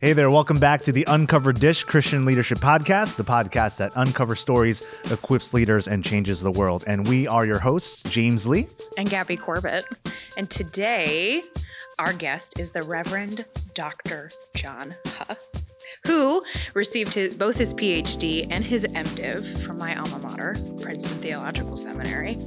Hey there, welcome back to the Uncovered Dish Christian Leadership Podcast, the podcast that uncovers stories, equips leaders, and changes the world. And we are your hosts, James Lee. and Gabby Corbett. And today, our guest is the Reverend Dr. John Huh, who received his, both his PhD and his MDiv from my alma mater, Princeton Theological Seminary.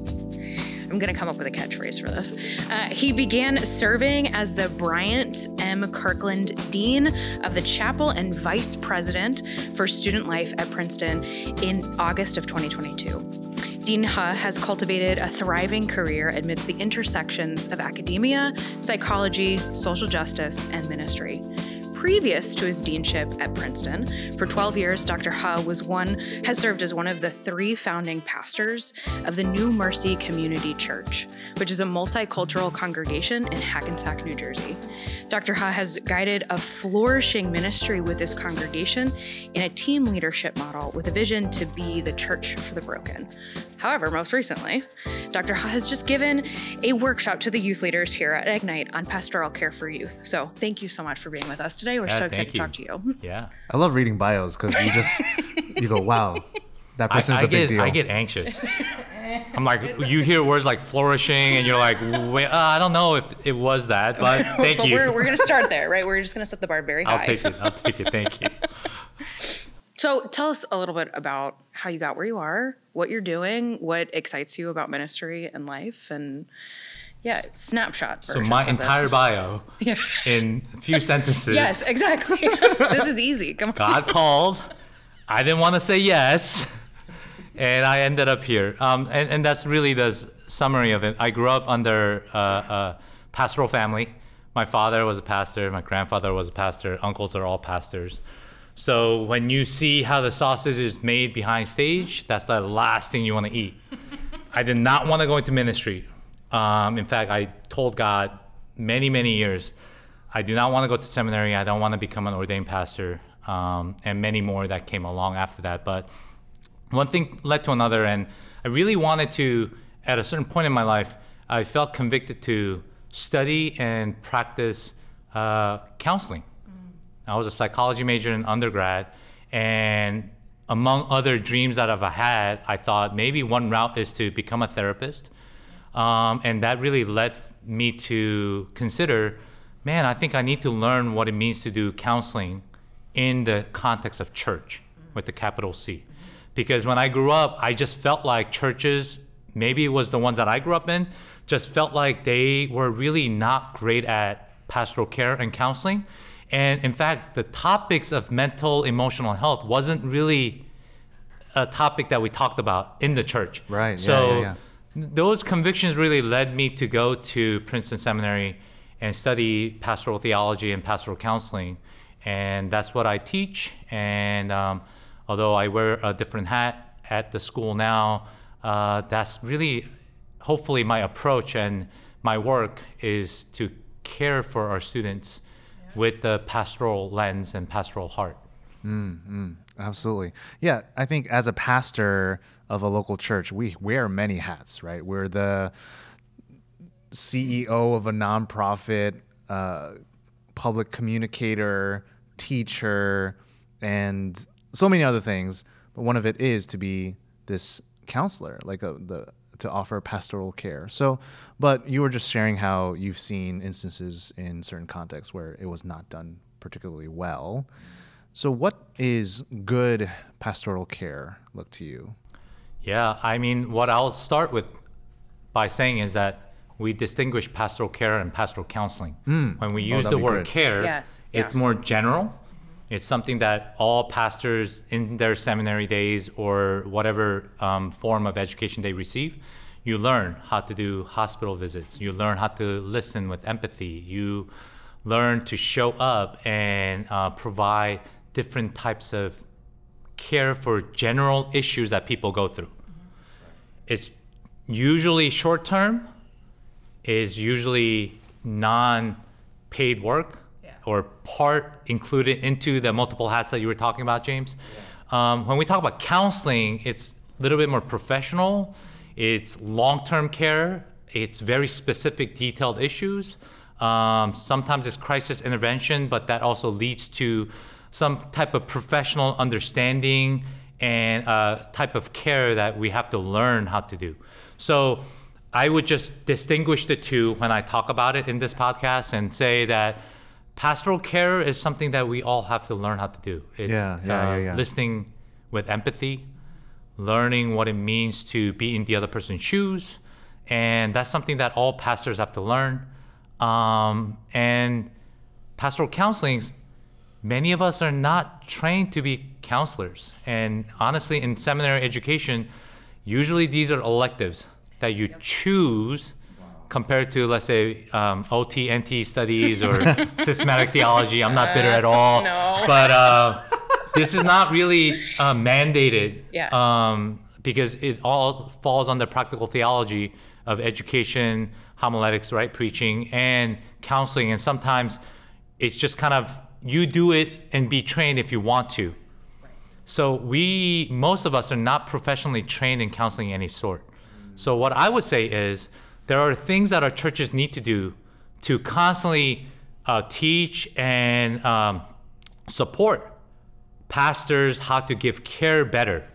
I'm going to come up with a catchphrase for this. Uh, he began serving as the Bryant M. Kirkland Dean of the Chapel and Vice President for Student Life at Princeton in August of 2022. Dean Huh has cultivated a thriving career amidst the intersections of academia, psychology, social justice, and ministry. Previous to his deanship at Princeton, for 12 years, Dr. Huh was one has served as one of the three founding pastors of the New Mercy Community Church, which is a multicultural congregation in Hackensack, New Jersey. Dr. Huh has guided a flourishing ministry with this congregation in a team leadership model with a vision to be the church for the broken. However, most recently, Dr. Huh has just given a workshop to the youth leaders here at Ignite on pastoral care for youth. So thank you so much for being with us today. We're Yeah, so excited to talk to you. Yeah. I love reading bios because you just, you go, wow, that I, person's I a big get deal. I get anxious. I'm like, you hear words like flourishing, and you're like, wait, uh, I don't know if it was that, but thank but you. we're, we're going to start there, right? We're just going to set the bar very high. I'll take it. I'll take it. Thank you. So tell us a little bit about how you got where you are, what you're doing, what excites you about ministry and life, and yeah, snapshot. So my entire bio, Yeah. in a few sentences. Yes, exactly. this is easy. Come on. God called. I didn't want to say yes, and I ended up here. Um, and, and that's really the summary of it. I grew up under uh, a pastoral family. My father was a pastor. My grandfather was a pastor. Uncles are all pastors. So when you see how the sausage is made behind stage, that's the last thing you want to eat. I did not want to go into ministry. Um, in fact, I told God many, many years, I do not want to go to seminary. I don't want to become an ordained pastor, um, and many more that came along after that. But one thing led to another, and I really wanted to, at a certain point in my life, I felt convicted to study and practice uh, counseling. I was a psychology major in undergrad, and among other dreams that I've had, I thought maybe one route is to become a therapist. Um, and that really led me to consider, man, I think I need to learn what it means to do counseling in the context of church with the capital C. Because when I grew up, I just felt like churches, maybe it was the ones that I grew up in, just felt like they were really not great at pastoral care and counseling. And in fact, the topics of mental, emotional health wasn't really a topic that we talked about in the church. Right, yeah, So yeah, yeah. Those convictions really led me to go to Princeton Seminary and study pastoral theology and pastoral counseling. And that's what I teach. And um, although I wear a different hat at the school now, uh, that's really hopefully my approach and my work is to care for our students with the pastoral lens and pastoral heart. Absolutely. Yeah, I think as a pastor of a local church, we wear many hats, right? We're the CEO of a nonprofit, uh, public communicator, teacher, and so many other things. But one of it is to be this counselor, like a, the to offer pastoral care. So, but you were just sharing how you've seen instances in certain contexts where it was not done particularly well. So, what is good pastoral care look to you? Yeah, I mean, what I'll start with by saying is that we distinguish pastoral care and pastoral counseling. When we use Hmm. Oh, the word great. care, Yes, it's yes. more general. It's something that all pastors in their seminary days or whatever um, form of education they receive, you learn how to do hospital visits. You learn how to listen with empathy. You learn to show up and uh, provide different types of care for general issues that people go through. It's usually short term, is usually non paid work or part included into the multiple hats that you were talking about, James. Um, when we talk about counseling, it's a little bit more professional, it's long term care, it's very specific, detailed issues. Um, sometimes it's crisis intervention, but that also leads to some type of professional understanding and uh, type of care that we have to learn how to do. So I would just distinguish the two when I talk about it in this podcast and say that pastoral care is something that we all have to learn how to do. It's Yeah, yeah, uh, yeah, yeah. listening with empathy, learning what it means to be in the other person's shoes. And that's something that all pastors have to learn. Um, and pastoral counseling, many of us are not trained to be counselors. And honestly, in seminary education, usually these are electives that you choose compared to, let's say, um, OT, NT studies or systematic theology. I'm not bitter at all. no. But uh, this is not really uh, mandated Yeah. um, because it all falls under practical theology of education, homiletics, right, preaching, and counseling. And sometimes it's just kind of you do it and be trained if you want to. So we, most of us, are not professionally trained in counseling of any sort. So what I would say is there are things that our churches need to do to constantly uh, teach and um, support pastors how to give care better.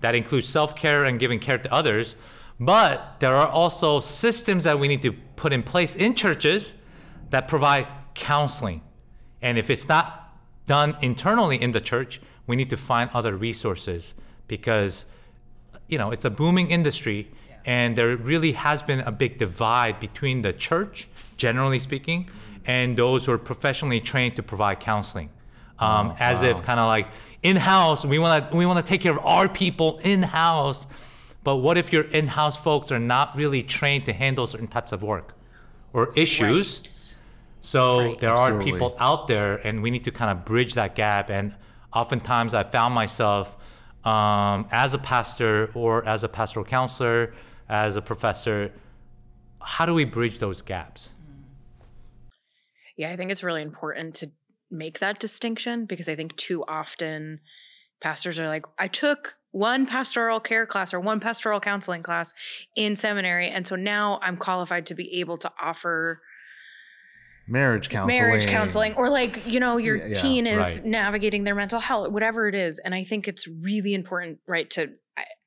That includes self care and giving care to others. But there are also systems that we need to put in place in churches that provide counseling. And if it's not done internally in the church, we need to find other resources because you know, it's a booming industry and there really has been a big divide between the church, generally speaking, and those who are professionally trained to provide counseling. Um, as if kind of like in-house, we want to we want to take care of our people in-house. But what if your in-house folks are not really trained to handle certain types of work or issues? Right. So Right. there are Absolutely. people out there, and we need to kind of bridge that gap. And oftentimes, I found myself um, as a pastor or as a pastoral counselor, as a professor. How do we bridge those gaps? Yeah, I think it's really important to make that distinction because I think too often pastors are like, I took one pastoral care class or one pastoral counseling class in seminary. And so now I'm qualified to be able to offer Marriage counseling. marriage counseling or like, you know, your Yeah, teen is right. navigating their mental health, whatever it is. And I think it's really important, right, to,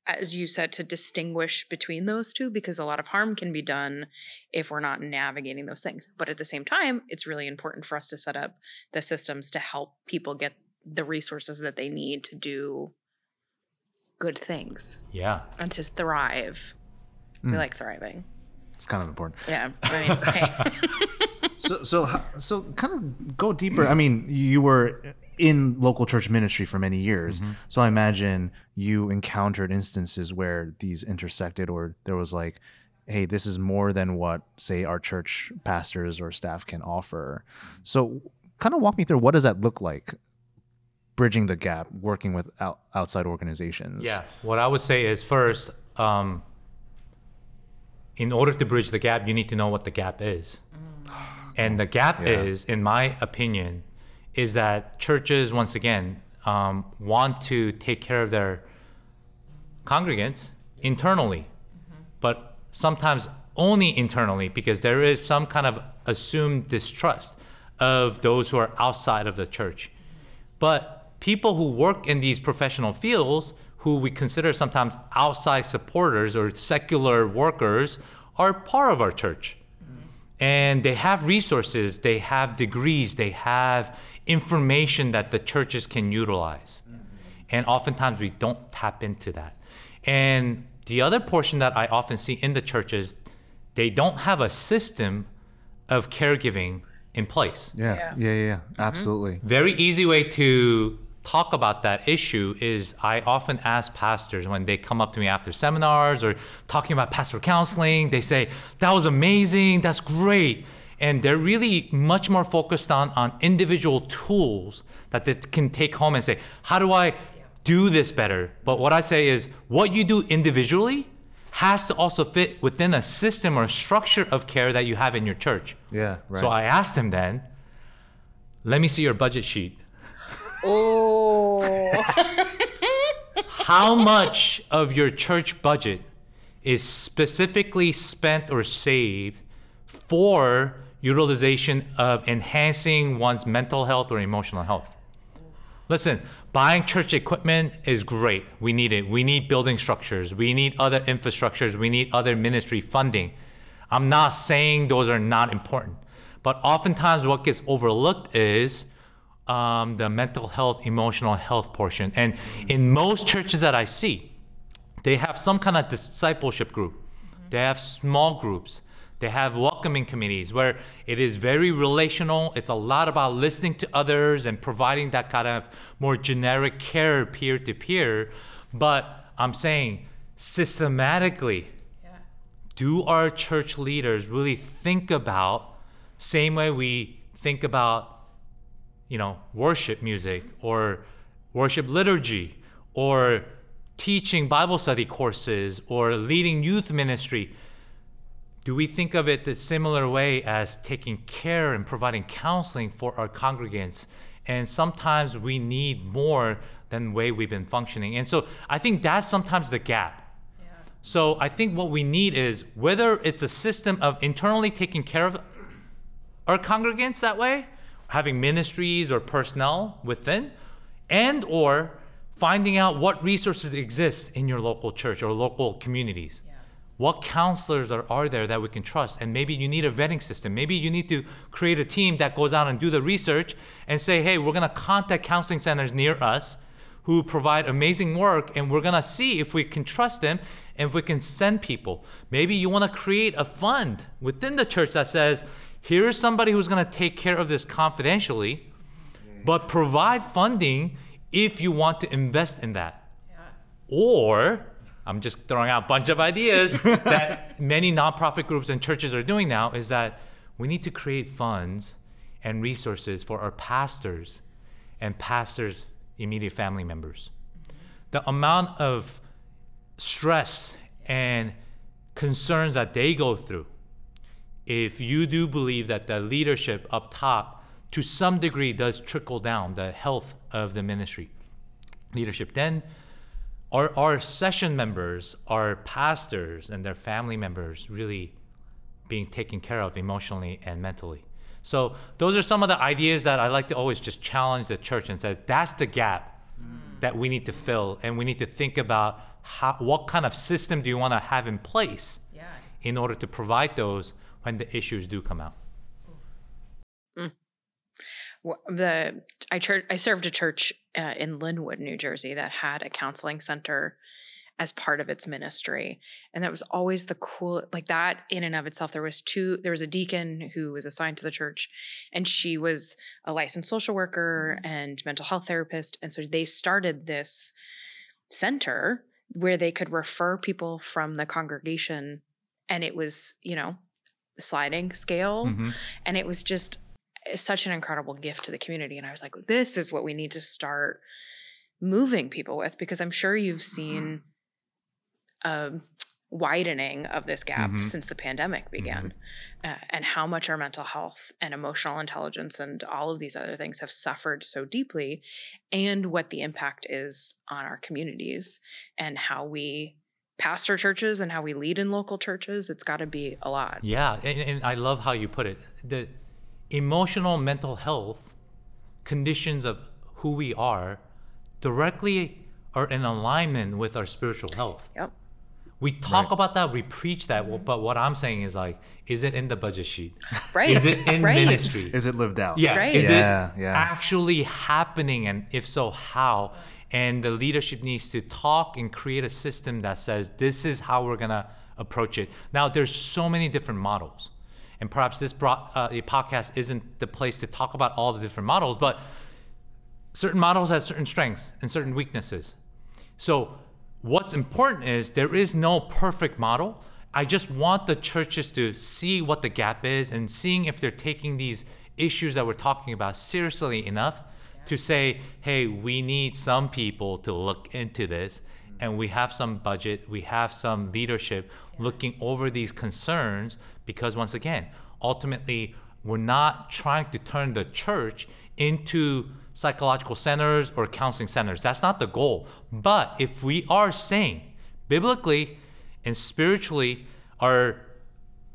as you said, to distinguish between those two because a lot of harm can be done if we're not navigating those things. But at the same time, it's really important for us to set up the systems to help people get the resources that they need to do good things Yeah. and to thrive. We mm. like thriving. It's kind of important. Yeah. I mean, hey. So, so, so, kind of go deeper. I mean, you were in local church ministry for many years, so I imagine you encountered instances where these intersected, or there was like, "Hey, this is more than what, say, our church pastors or staff can offer." So, kind of walk me through what does that look like, bridging the gap, working with out, outside organizations. Yeah. What I would say is first, um, in order to bridge the gap, you need to know what the gap is. And the gap Yeah. is, in my opinion, is that churches, once again, um, want to take care of their congregants internally, but sometimes only internally because there is some kind of assumed distrust of those who are outside of the church. But people who work in these professional fields, who we consider sometimes outside supporters or secular workers, are part of our church. And they have resources, they have degrees, they have information that the churches can utilize. Mm-hmm. And oftentimes we don't tap into that. And the other portion that I often see in the churches, they don't have a system of caregiving in place yeah, Yeah. yeah, yeah, yeah. Mm-hmm. absolutely. very easy way to talk about that issue is I often ask pastors when they come up to me after seminars or talking about pastoral counseling, they say, That was amazing, that's great. And they're really much more focused on, on individual tools that they can take home and say, How do I do this better? But what I say is, what you do individually has to also fit within a system or structure of care that you have in your church. Yeah, right. So I asked him then, let me see your budget sheet. Oh. How much of your church budget is specifically spent or saved for utilization of enhancing one's mental health or emotional health. Listen, buying church equipment is great. We need it. We need building structures. We need other infrastructures. We need other ministry funding. I'm not saying those are not important, but oftentimes what gets overlooked is um, the mental health, emotional health portion. And in most churches that I see, they have some kind of discipleship group. They have small groups. They have welcoming committees where it is very relational. It's a lot about listening to others and providing that kind of more generic care peer to peer. But I'm saying systematically, do our church leaders really think about same way we think about you know worship music or worship liturgy or teaching bible study courses or leading youth ministry. Do we think of it the similar way as taking care and providing counseling for our congregants? And sometimes we need more than the way we've been functioning. And so i think that's sometimes the gap. So I think what we need is whether it's a system of internally taking care of our congregants that way, having ministries or personnel within, and or finding out what resources exist in your local church or local communities. What counselors are, are there that we can trust? And maybe you need a vetting system. Maybe you need to create a team that goes out and do the research and say, hey, we're gonna contact counseling centers near us who provide amazing work and we're gonna see if we can trust them and if we can send people. Maybe you wanna create a fund within the church that says, here's somebody who's gonna take care of this confidentially, but provide funding if you want to invest in that. Or, I'm just throwing out a bunch of ideas that many nonprofit groups and churches are doing now is that we need to create funds and resources for our pastors and pastors' immediate family members. The amount of stress and concerns that they go through, if you do believe that the leadership up top to some degree does trickle down the health of the ministry leadership, then our, our session members, our pastors, and their family members really being taken care of emotionally and mentally. So those are some of the ideas that I like to always just challenge the church and say that's the gap mm. that we need to fill, and we need to think about how, what kind of system do you want to have in place Yeah. in order to provide those when the issues do come out. Wh- the I church I served a church uh, in Linwood, New Jersey, that had a counseling center as part of its ministry, and that was always the cool. Like that in and of itself, there was two. There was a deacon who was assigned to the church, and she was a licensed social worker and mental health therapist, and so they started this center where they could refer people from the congregation, and it was you know sliding scale Mhm. and it was just such an incredible gift to the community and i was like this is what we need to start moving people with because i'm sure you've seen a widening of this gap Mhm. since the pandemic began uh, and how much our mental health and emotional intelligence and all of these other things have suffered so deeply and what the impact is on our communities and how we pastor churches and how we lead in local churches it's got to be a lot Yeah, and, and I love how you put it. The emotional mental health conditions of who we are directly are in alignment with our spiritual health. yep We talk about that, we preach that, well, but what I'm saying is like, is it in the budget sheet? right Is it in right. ministry? Is it lived out? Yeah. Right. Is Yeah, it yeah. actually happening? And if so, how? And the leadership needs to talk and create a system that says this is how we're gonna approach it. Now, there's so many different models, and perhaps this brought, uh, podcast isn't the place to talk about all the different models, but certain models have certain strengths and certain weaknesses. So, what's important is there is no perfect model. I just want the churches to see what the gap is and seeing if they're taking these issues that we're talking about seriously enough to say, hey, we need some people to look into this and we have some budget, we have some leadership looking over these concerns because, once again, ultimately, we're not trying to turn the church into psychological centers or counseling centers. That's not the goal. But if we are saying biblically and spiritually, our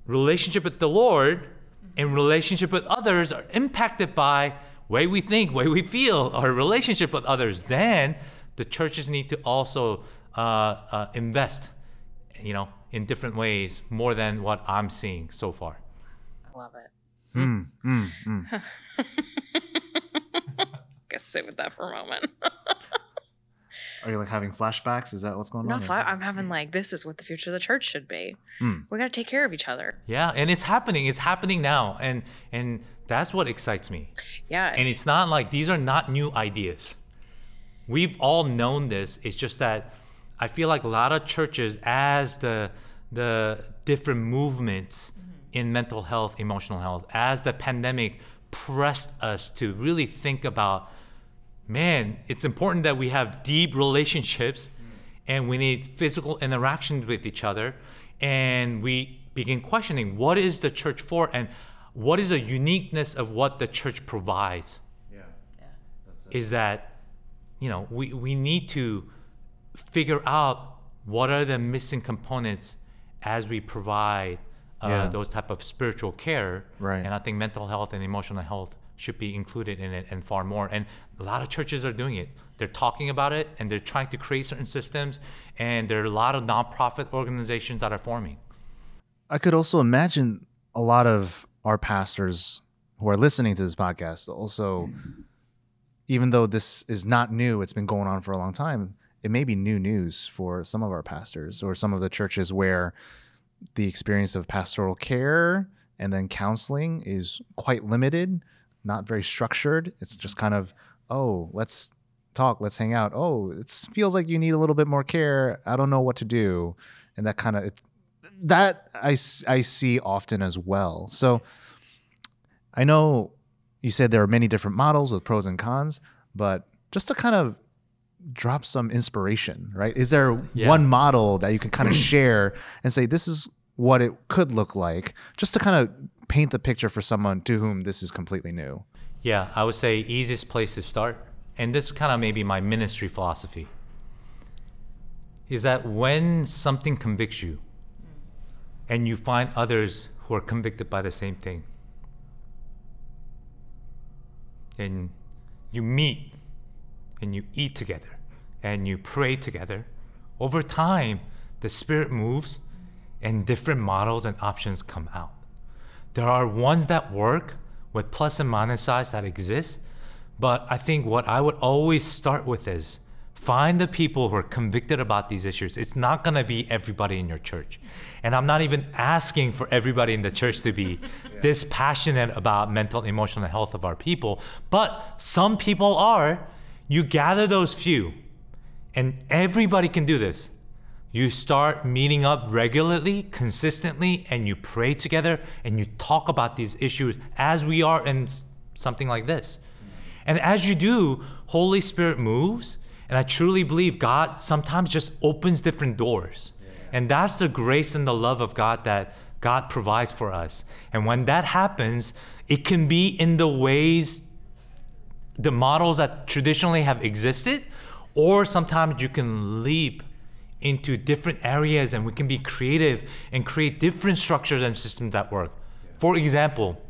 relationship with the Lord and relationship with others are impacted by way we think, way we feel, our relationship with others, then the churches need to also uh, uh, invest, you know, in different ways more than what I'm seeing so far. I love it. Mm, mm, mm. Gotta sit with that for a moment. Are you like having flashbacks? Is that what's going no, on? fi- I'm having like this is what the future of the church should be. Hmm. We gotta take care of each other. Yeah, and it's happening. It's happening now, and and that's what excites me. Yeah. And it's not like these are not new ideas. We've all known this. It's just that I feel like a lot of churches, as the the different movements in mental health, emotional health, as the pandemic pressed us to really think about, man, it's important that we have deep relationships and we need physical interactions with each other. And we begin questioning what is the church for and what is the uniqueness of what the church provides yeah. yeah. That's it. is that you know we, we need to figure out what are the missing components as we provide uh, Yeah. those type of spiritual care Right. and i think mental health and emotional health should be included in it and far more. And a lot of churches are doing it. They're talking about it and they're trying to create certain systems and there are a lot of nonprofit organizations that are forming. I could also imagine a lot of our pastors who are listening to this podcast also, even though this is not new, it's been going on for a long time. It may be new news for some of our pastors or some of the churches where the experience of pastoral care and then counseling is quite limited, not very structured. It's just kind of, oh, let's talk, let's hang out. Oh, it feels like you need a little bit more care. I don't know what to do. And that kind of, that I, I see often as well. So I know you said there are many different models with pros and cons, but just to kind of drop some inspiration, right? Is there Yeah. one model that you can kind of share and say, this is what it could look like, just to kind of paint the picture for someone to whom this is completely new? Yeah, I would say easiest place to start, and this kind of maybe my ministry philosophy, is that when something convicts you, and you find others who are convicted by the same thing, and you meet, and you eat together, and you pray together, over time, the Spirit moves, and different models and options come out. There are ones that work with plus and minus sides that exist, but I think what I would always start with is find the people who are convicted about these issues. It's not going to be everybody in your church. And I'm not even asking for everybody in the church to be this passionate about mental emotional health of our people, but some people are. You gather those few, and everybody can do this. You start meeting up regularly, consistently, and you pray together and you talk about these issues as we are in something like this. And as you do, Holy Spirit moves, and I truly believe God sometimes just opens different doors. And that's the grace and the love of God that God provides for us. And when that happens, it can be in the ways the models that traditionally have existed, or sometimes you can leap into different areas and we can be creative and create different structures and systems that work. For example,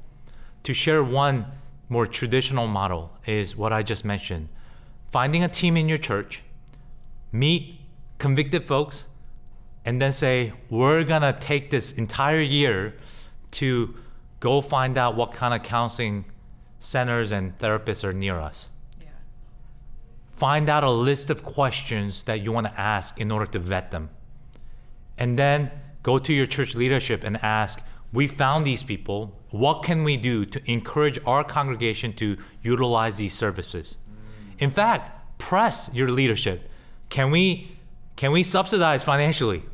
to share one more traditional model is what I just mentioned finding a team in your church, meet convicted folks, and then say, we're gonna take this entire year to go find out what kind of counseling centers and therapists are near us. Find out a list of questions that you want to ask in order to vet them. And then go to your church leadership and ask, we found these people. What can we do to encourage our congregation to utilize these services? In fact, press your leadership. Can we can we subsidize financially?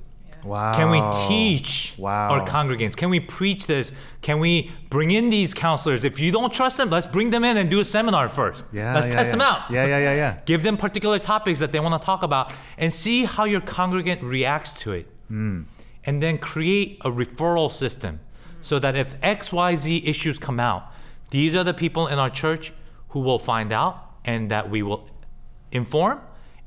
Wow. Can we teach Wow. our congregants? Can we preach this? Can we bring in these counselors? If you don't trust them, let's bring them in and do a seminar first. Yeah. let's yeah, test yeah. them out. Yeah, yeah, yeah, yeah. Give them particular topics that they want to talk about and see how your congregant reacts to it. Hmm. And then create a referral system so that if XYZ issues come out, these are the people in our church who will find out and that we will inform.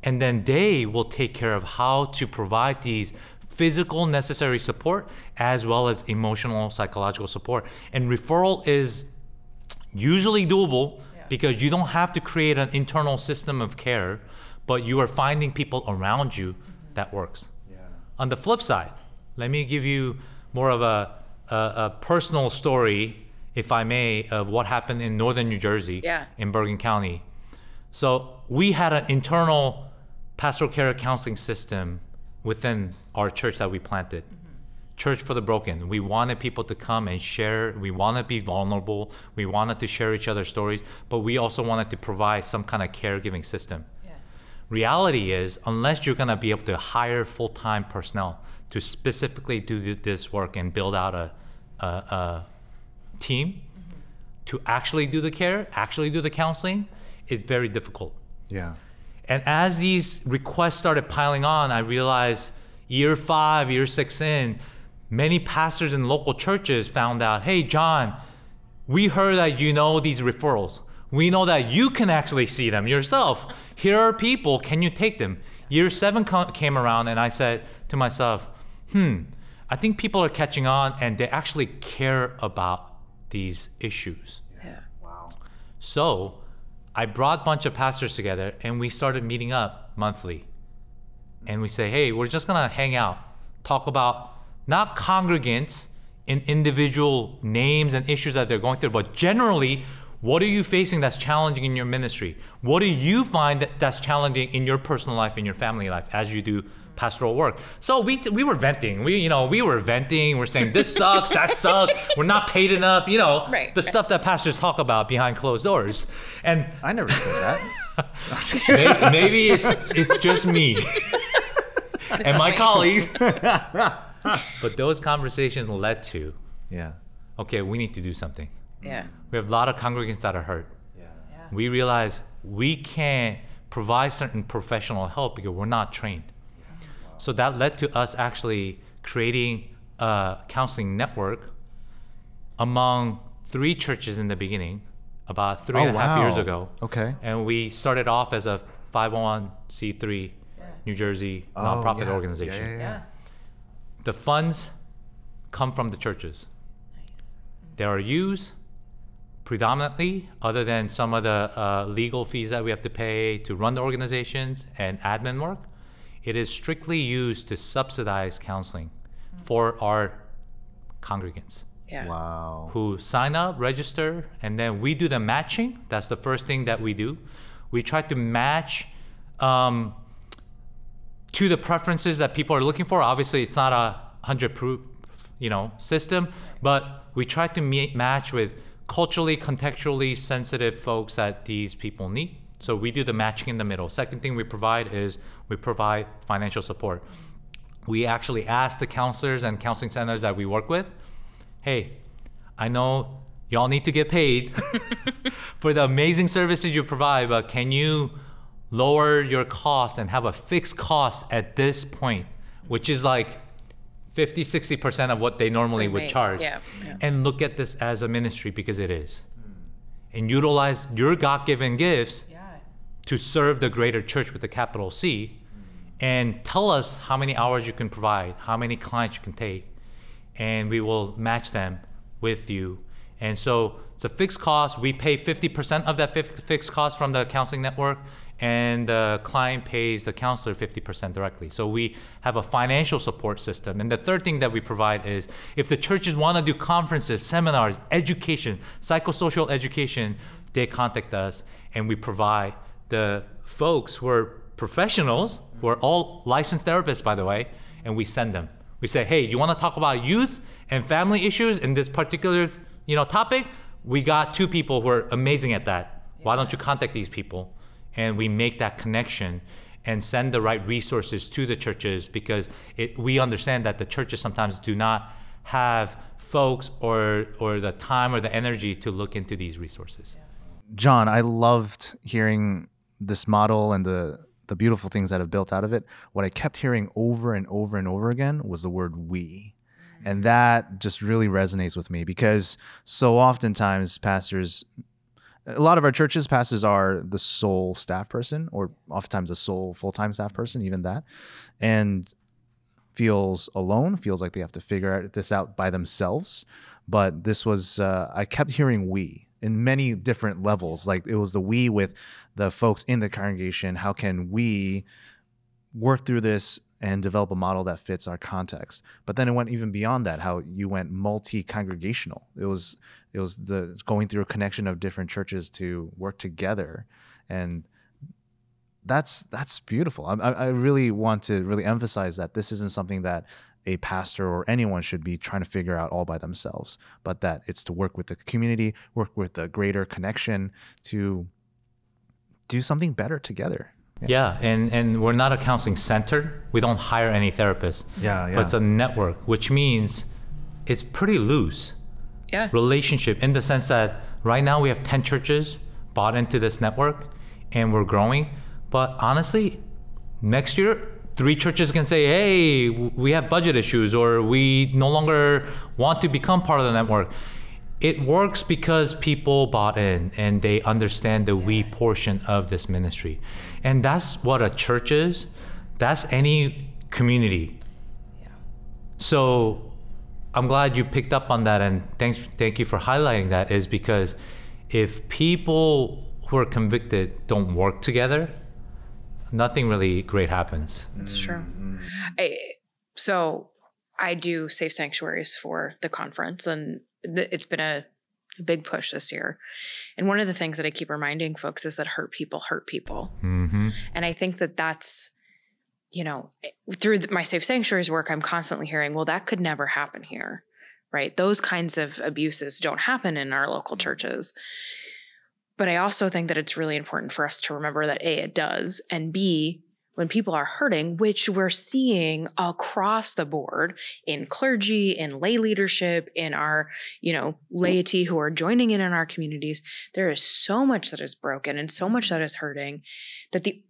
And then they will take care of how to provide these physical necessary support as well as emotional psychological support. And referral is usually doable because you don't have to create an internal system of care, but you are finding people around you that works. On the flip side, let me give you more of a, a, a personal story, if I may, of what happened in northern New Jersey, Yeah. in Bergen County. So we had an internal pastoral care counseling system within our church that we planted. Church for the Broken. We wanted people to come and share. We wanted to be vulnerable. We wanted to share each other's stories, but we also wanted to provide some kind of caregiving system. Reality is, unless you're gonna be able to hire full-time personnel to specifically do this work and build out a, a, a team mm-hmm. to actually do the care, actually do the counseling, it's very difficult. Yeah. And as these requests started piling on, I realized year five, year six in, many pastors in local churches found out, hey, John, we heard that you know these referrals. We know that you can actually see them yourself. Here are people, can you take them? Year seven co- came around, and I said to myself, hmm, I think people are catching on and they actually care about these issues. Yeah. Wow. So I brought a bunch of pastors together and we started meeting up monthly. And we say, hey, we're just gonna hang out, talk about not congregants and individual names and issues that they're going through, but generally, what are you facing that's challenging in your ministry? What do you find that that's challenging in your personal life, in your family life, as you do pastoral work? So we we were venting. We you know we were venting. We're saying this sucks, that sucks. We're not paid enough. You know Right, the right. stuff that pastors talk about behind closed doors. And I never said that. May- maybe it's it's just me and my colleagues. but those conversations led to yeah. okay, we need to do something. Yeah. We have a lot of congregants that are hurt. Yeah. We realize we can't provide certain professional help because we're not trained. Yeah, So that led to us actually creating a counseling network among three churches in the beginning, about three Oh, and a half oh, years wow. ago. Okay. And we started off as a 501c3 New Jersey Oh, nonprofit yeah. organization. Yeah, yeah, yeah. The funds come from the churches. Nice. They are used predominantly, other than some of the uh, legal fees that we have to pay to run the organizations and admin work, it is strictly used to subsidize counseling for our congregants Yeah. Wow. who sign up, register, and then we do the matching. That's the first thing that we do. We try to match um, to the preferences that people are looking for. Obviously, it's not a hundred proof, you know, system, but we try to meet, match with culturally, contextually sensitive folks that these people need. So we do the matching in the middle. Second thing we provide is we provide financial support. We actually ask the counselors and counseling centers that we work with, hey, I know y'all need to get paid for the amazing services you provide, but can you lower your cost and have a fixed cost at this point, which is like 50, 60% of what they normally would charge? yeah, yeah. And look at this as a ministry because it is. And utilize your God given gifts Yeah. to serve the greater church with a capital C and tell us how many hours you can provide, how many clients you can take, and we will match them with you. And so it's a fixed cost. We pay 50% of that fixed cost from the counseling network, and the client pays the counselor 50% directly. So we have a financial support system. And the third thing that we provide is if the churches want to do conferences, seminars, education, psychosocial education, they contact us and we provide the folks who are professionals, who are all licensed therapists, by the way, and we send them. We say, hey, you want to talk about youth and family issues in this particular, you know, topic? We got two people who are amazing at that. Why don't you contact these people? And we make that connection and send the right resources to the churches because it, we understand that the churches sometimes do not have folks or or the time or the energy to look into these resources. John, I loved hearing this model and the the beautiful things that have built out of it. What I kept hearing over and over and over again was the word we. And that just really resonates with me because so oftentimes pastors a lot of our churches pastors are the sole staff person or oftentimes the sole full-time staff person even that. And feels alone, feels like they have to figure this out by themselves. But this was, uh, I kept hearing we in many different levels. Like it was the we with the folks in the congregation. How can we work through this and develop a model that fits our context? But then it went even beyond that. How you went multi-congregational. It was it was the going through a connection of different churches to work together, and that's that's beautiful. I, I really want to really emphasize that this isn't something that a pastor or anyone should be trying to figure out all by themselves, but that it's to work with the community, work with the greater connection to do something better together. Yeah, and, and we're not a counseling center. We don't hire any therapists. Yeah, yeah. But it's a network, which means it's pretty loose Yeah. relationship in the sense that right now we have 10 churches bought into this network and we're growing. But honestly, next year, three churches can say, hey, we have budget issues or we no longer want to become part of the network. It works because people bought in and they understand the we portion of this ministry. And that's what a church is. That's any community. Yeah. So I'm glad you picked up on that and thanks thank you for highlighting that is because if people who are convicted don't work together, nothing really great happens. That's true. Mm-hmm. I, so I do safe sanctuaries for the conference, and th- it's been a, a big push this year. And one of the things that I keep reminding folks is that hurt people hurt people. Mm-hmm. And I think that that's, you know, through the, my safe sanctuaries work, I'm constantly hearing, well, that could never happen here, right? Those kinds of abuses don't happen in our local churches. But I also think that it's really important for us to remember that A, it does, and B, when people are hurting, which we're seeing across the board in clergy, in lay leadership, in our, you know, laity who are joining in in our communities, there is so much that is broken and so much that is hurting that the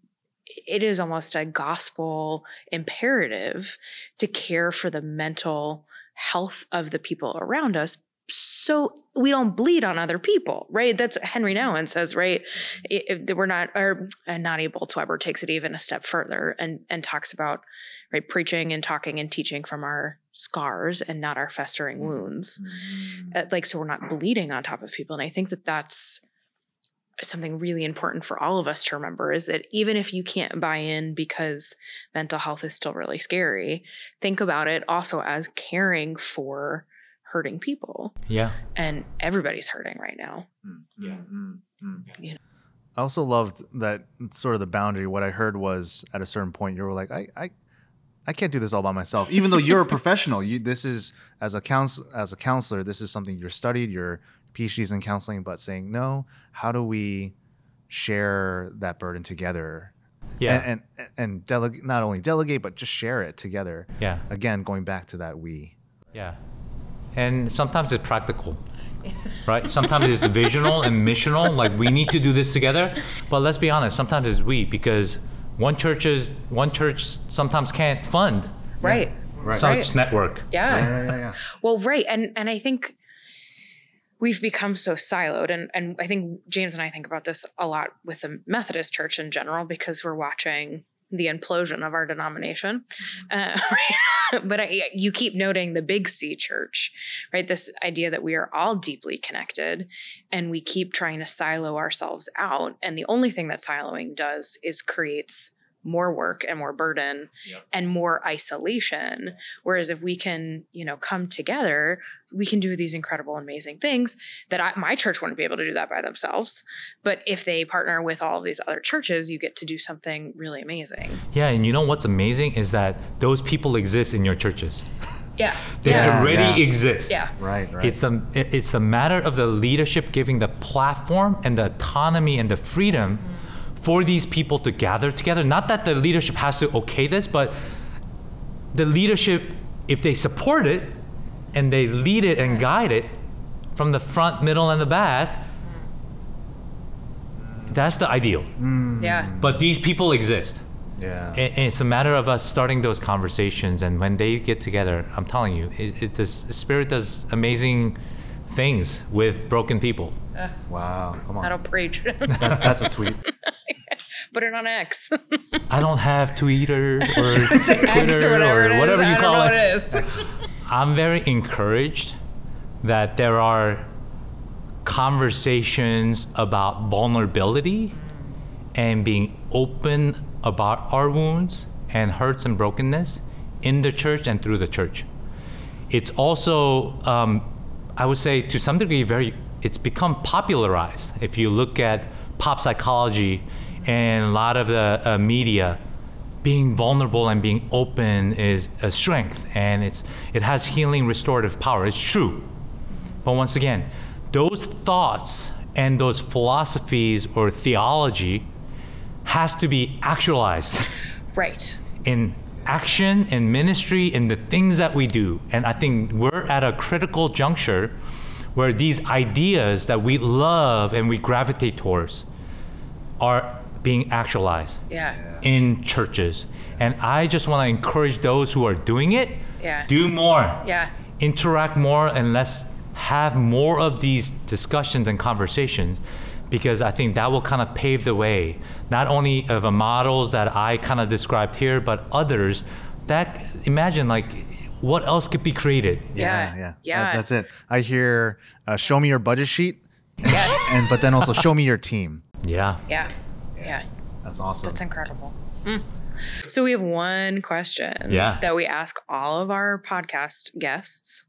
it is almost a gospel imperative to care for the mental health of the people around us so we don't bleed on other people right? That's what Henri Nouwen says right? I- if we're not or and not able to ever takes it even a step further and and talks about right preaching and talking and teaching from our scars and not our festering mm-hmm. wounds. Mm-hmm. Uh, like so we're not bleeding on top of people. And i think that that's something really important for all of us to remember is that even if you can't buy in because mental health is still really scary think about it also as caring for hurting people Yeah. and everybody's hurting right now mm, mm, mm. Yeah. You know. I also loved that sort of the boundary. What I heard was at a certain point you were like, I, I, I can't do this all by myself. Even though you're a professional, you this is as a counsel as a counselor, this is something you're studied, your PhDs in counseling, but saying no, how do we share that burden together? Yeah. And and, and delegate not only delegate, but just share it together. Yeah. Again, going back to that we. Yeah. And sometimes it's practical. Right? Sometimes it's visional and missional, like we need to do this together. But let's be honest, sometimes it's we because one church is one church sometimes can't fund right Right. such Right. network. yeah yeah, yeah. Well, right, and and I think we've become so siloed, and and I think James and I think about this a lot with the Methodist Church in general because we're watching the implosion of our denomination. Uh, but I, you keep noting the big C church, right? This idea that we are all deeply connected, and we keep trying to silo ourselves out, and the only thing that siloing does is creates more work and more burden Yep. and more isolation whereas if we can you know come together we can do these incredible amazing things that I, my church wouldn't be able to do that by themselves but if they partner with all of these other churches you get to do something really amazing Yeah, and you know what's amazing is that those people exist in your churches. yeah They yeah already yeah. exist. yeah Right, right. It's the it's the matter of the leadership giving the platform and the autonomy and the freedom for these people to gather together. Not that the leadership has to okay this, but the leadership, if they support it and they lead it and guide it from the front, middle, and the back, that's the ideal. Mm. yeah But these people exist. yeah. And and it's a matter of us starting those conversations, and when they get together, I'm telling you, it, it does, the spirit does amazing things with broken people. wow. Come on. that'll preach That- that's a tweet. Put it on X. I don't have Twitter or X Twitter or whatever it is. whatever I you don't call know it. what it is. I'm very encouraged that there are conversations about vulnerability and being open about our wounds and hurts and brokenness in the church and through the church. It's also, um, I would say, to some degree, very. It's become popularized. If you look at pop psychology and a lot of the uh, media, being vulnerable and being open is a strength, and it's it has healing, restorative power. It's true, but once again, those thoughts and those philosophies or theology has to be actualized Right. in action in ministry in the things that we do and i think we're at a critical juncture where these ideas that we love and we gravitate towards are being actualized Yeah. in churches and i just want to encourage those who are doing it Yeah. do more Yeah. interact more and let's have more of these discussions and conversations because I think that will kind of pave the way, not only of the models that I kind of described here, but others that imagine like what else could be created. Yeah. yeah. Yeah. That- that's it. I hear, uh, show me your budget sheet, Yes. and but then also show me your team. Yeah. yeah. Yeah. That's awesome. That's incredible. Mm. So we have one question Yeah. that we ask all of our podcast guests.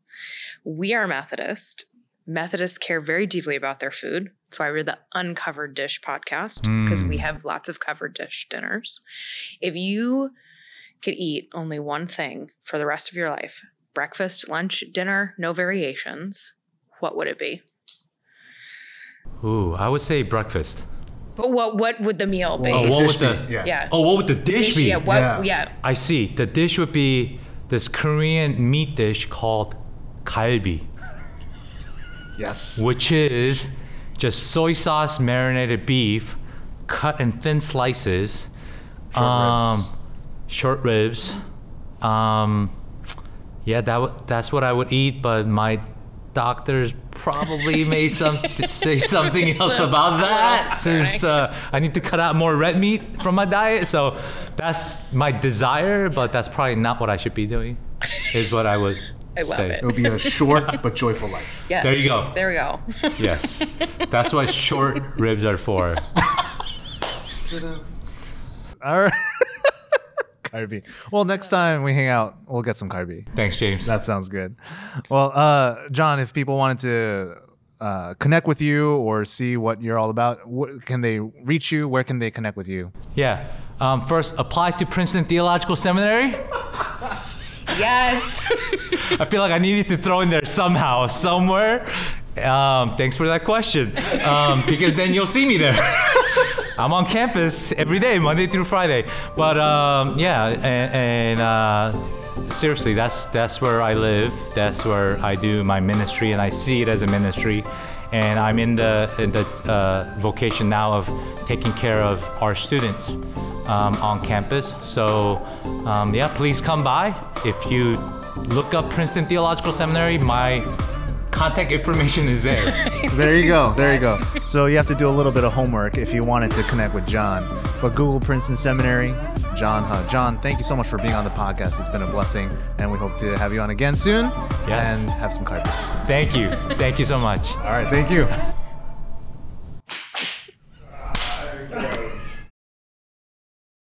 We are Methodist. Methodists care very deeply about their food. That's why we're the Uncovered Dish podcast because we have lots of covered dish dinners. If you could eat only one thing for the rest of your life, breakfast, lunch, dinner, no variations, what would it be? Ooh, I would say breakfast. But what what would the meal be? Oh, what would the be? Yeah. yeah. Oh, what would the dish, Dish, be? yeah, what, Yeah. yeah. I see. The dish would be this Korean meat dish called kalbi. Yes. which is just soy sauce marinated beef cut in thin slices Short um, ribs. short ribs um, yeah that w- that's what i would eat but my doctors probably may some say something else about that since uh, i need to cut out more red meat from my diet so that's my desire but that's probably not what i should be doing is what i would I love say. it. It would be a short but joyful life. Yes. There you go. There we go. Yes, that's what short ribs are for. All right. Kalbi. Well, next time we hang out, we'll get some kalbi. Thanks, James. That sounds good. Well, uh, John, if people wanted to uh, connect with you or see what you're all about, wh- can they reach you? Where can they connect with you? yeah. Um, first, apply to Princeton Theological Seminary. yes. I feel like I needed to throw in there somehow, somewhere. Um, thanks for that question, um, because then you'll see me there. I'm on campus every day, Monday through Friday. But um, yeah, and, and uh, seriously, that's that's where I live. That's where I do my ministry, and I see it as a ministry. And I'm in the in the uh, vocation now of taking care of our students um, on campus. So um, yeah, please come by. If you look up Princeton Theological Seminary, my contact information is there. There you go. There you go. So you have to do a little bit of homework if you wanted to connect with John. But Google Princeton Seminary, John Huh. John, thank you so much for being on the podcast. It's been a blessing, and we hope to have you on again soon. Yes. And have some kalbi. Thank you. Thank you so much. All right. Thank you.